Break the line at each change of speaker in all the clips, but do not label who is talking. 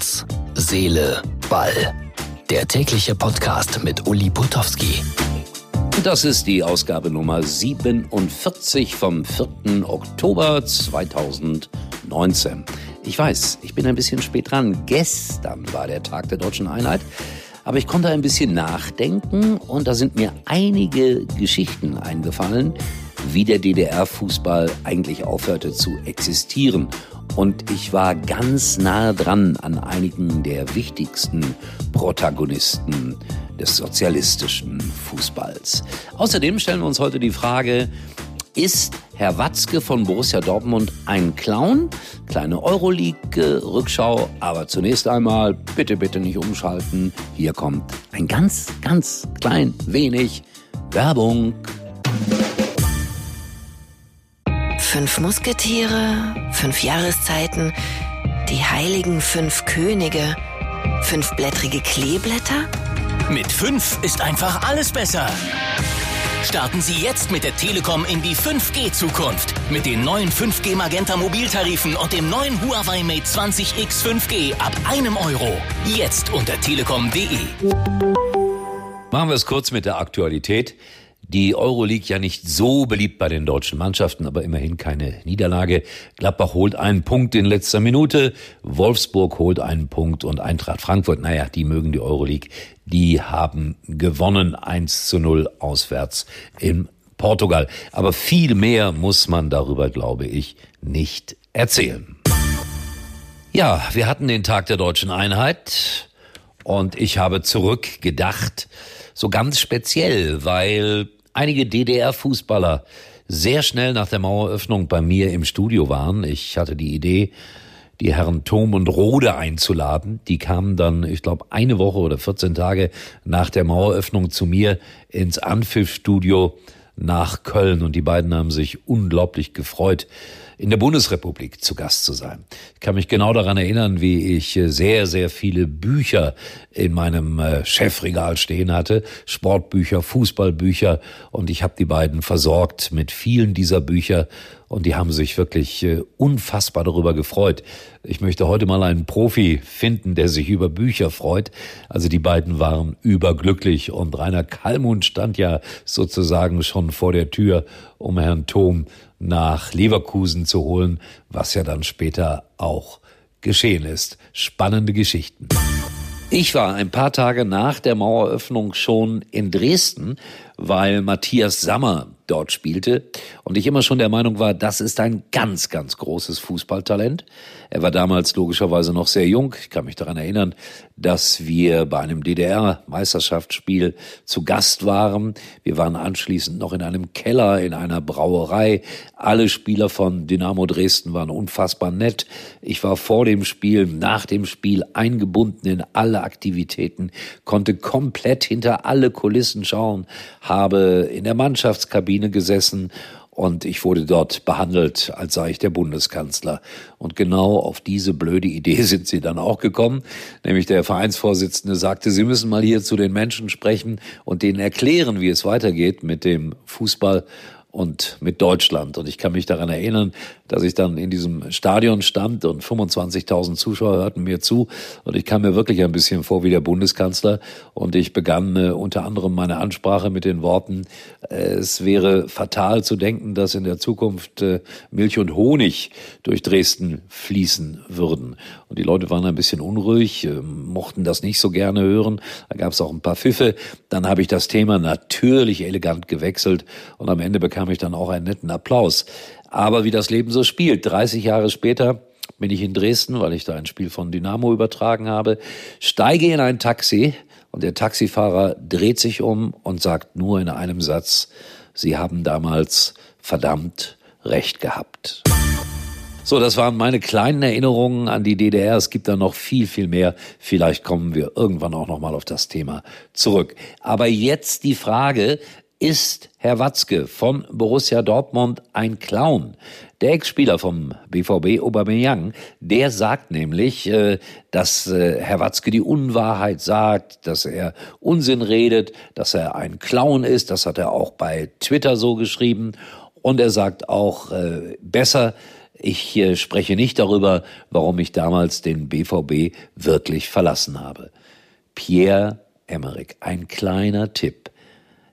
Herz, Seele, Ball. Der tägliche Podcast mit Uli Putowski.
Das ist die Ausgabe Nummer 47 vom 4. Oktober 2019. Ich weiß, ich bin ein bisschen spät dran. Gestern war der Tag der deutschen Einheit. Aber ich konnte ein bisschen nachdenken und da sind mir einige Geschichten eingefallen, wie der DDR-Fußball eigentlich aufhörte zu existieren. Und ich war ganz nah dran an einigen der wichtigsten Protagonisten des sozialistischen Fußballs. Außerdem stellen wir uns heute die Frage, ist Herr Watzke von Borussia Dortmund ein Clown? Kleine Euroleague-Rückschau, aber zunächst einmal bitte, bitte nicht umschalten. Hier kommt ein ganz, ganz klein wenig Werbung.
Fünf Musketiere, fünf Jahreszeiten, die heiligen fünf Könige, fünfblättrige Kleeblätter?
Mit fünf ist einfach alles besser. Starten Sie jetzt mit der Telekom in die 5G-Zukunft. Mit den neuen 5G Magenta Mobiltarifen und dem neuen Huawei Mate 20X 5G ab einem Euro. Jetzt unter telekom.de.
Machen wir es kurz mit der Aktualität. Die Euroleague ja nicht so beliebt bei den deutschen Mannschaften, aber immerhin keine Niederlage. Gladbach holt einen Punkt in letzter Minute, Wolfsburg holt einen Punkt und Eintracht Frankfurt, naja, die mögen die Euroleague, die haben gewonnen 1 zu 0 auswärts in Portugal. Aber viel mehr muss man darüber, glaube ich, nicht erzählen. Ja, wir hatten den Tag der deutschen Einheit und ich habe zurückgedacht, so ganz speziell, weil einige DDR-Fußballer sehr schnell nach der Maueröffnung bei mir im Studio waren. Ich hatte die Idee, die Herren Thom und Rode einzuladen. Die kamen dann, ich glaube, eine Woche oder 14 Tage nach der Maueröffnung zu mir ins Anpfiff-Studio nach Köln und die beiden haben sich unglaublich gefreut, in der Bundesrepublik zu Gast zu sein. Ich kann mich genau daran erinnern, wie ich äh, sehr, sehr viele Bücher in meinem äh, Chefregal stehen hatte. Sportbücher, Fußballbücher. Und ich habe die beiden versorgt mit vielen dieser Bücher. Und die haben sich wirklich äh, unfassbar darüber gefreut. Ich möchte heute mal einen Profi finden, der sich über Bücher freut. Also die beiden waren überglücklich. Und Rainer Kallmund stand ja sozusagen schon vor der Tür, um Herrn Thom nach Leverkusen zu holen, was ja dann später auch geschehen ist. Spannende Geschichten. Ich war ein paar Tage nach der Maueröffnung schon in Dresden, weil Matthias Sammer dort spielte und ich immer schon der Meinung war, das ist ein ganz, ganz großes Fußballtalent. Er war damals logischerweise noch sehr jung. Ich kann mich daran erinnern, dass wir bei einem DDR-Meisterschaftsspiel zu Gast waren. Wir waren anschließend noch in einem Keller in einer Brauerei. Alle Spieler von Dynamo Dresden waren unfassbar nett. Ich war vor dem Spiel, nach dem Spiel eingebunden in alle Aktivitäten, konnte komplett hinter alle Kulissen schauen, habe in der Mannschaftskabine gesessen und ich wurde dort behandelt, als sei ich der Bundeskanzler. Und genau auf diese blöde Idee sind sie dann auch gekommen. Nämlich der Vereinsvorsitzende sagte, Sie müssen mal hier zu den Menschen sprechen und denen erklären, wie es weitergeht mit dem Fußball und mit Deutschland. Und ich kann mich daran erinnern, dass ich dann in diesem Stadion stand und 25.000 Zuschauer hörten mir zu und ich kam mir wirklich ein bisschen vor wie der Bundeskanzler und ich begann äh, unter anderem meine Ansprache mit den Worten, äh, es wäre fatal zu denken, dass in der Zukunft äh, Milch und Honig durch Dresden fließen würden. Und die Leute waren ein bisschen unruhig, äh, mochten das nicht so gerne hören. Da gab es auch ein paar Pfiffe. Dann habe ich das Thema natürlich elegant gewechselt und am Ende bekam ich dann auch einen netten Applaus. Aber wie das Leben so spielt, 30 Jahre später bin ich in Dresden, weil ich da ein Spiel von Dynamo übertragen habe, steige in ein Taxi und der Taxifahrer dreht sich um und sagt nur in einem Satz, Sie haben damals verdammt recht gehabt. So, das waren meine kleinen Erinnerungen an die DDR. Es gibt da noch viel, viel mehr. Vielleicht kommen wir irgendwann auch noch mal auf das Thema zurück. Aber jetzt die Frage, ist Herr Watzke von Borussia Dortmund ein Clown? Der Ex-Spieler vom BVB Aubameyang, der sagt nämlich, äh, dass äh, Herr Watzke die Unwahrheit sagt, dass er Unsinn redet, dass er ein Clown ist. Das hat er auch bei Twitter so geschrieben. Und er sagt auch, äh, besser, Ich spreche nicht darüber, warum ich damals den BVB wirklich verlassen habe. Pierre Emmerich, ein kleiner Tipp.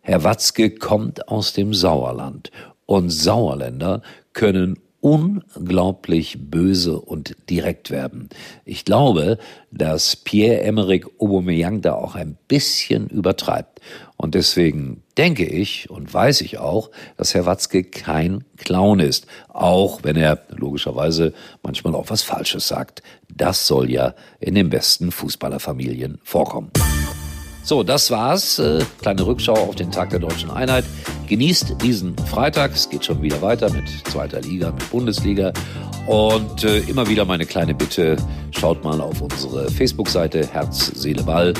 Herr Watzke kommt aus dem Sauerland und Sauerländer können unglaublich böse und direkt werden. Ich glaube, dass Pierre-Emerick Aubameyang da auch ein bisschen übertreibt. Und deswegen denke ich und weiß ich auch, dass Herr Watzke kein Clown ist. Auch wenn er logischerweise manchmal auch was Falsches sagt. Das soll ja in den besten Fußballerfamilien vorkommen. So, das war's. Äh, kleine Rückschau auf den Tag der deutschen Einheit. Genießt diesen Freitag. Es geht schon wieder weiter mit zweiter Liga, mit Bundesliga. Und äh, immer wieder meine kleine Bitte, schaut mal auf unsere Facebook-Seite Herz, Seele, Ball.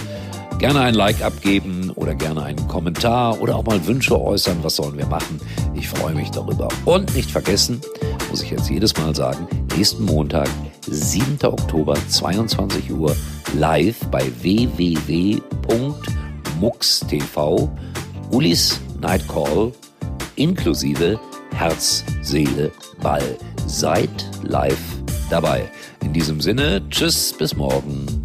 Gerne ein Like abgeben oder gerne einen Kommentar oder auch mal Wünsche äußern. Was sollen wir machen? Ich freue mich darüber. Und nicht vergessen, muss ich jetzt jedes Mal sagen, nächsten Montag, 7. Oktober, 22 Uhr, live bei www.mux.tv Ulis Nightcall inklusive Herz, Seele, Ball. Seid live dabei. In diesem Sinne, tschüss, bis morgen.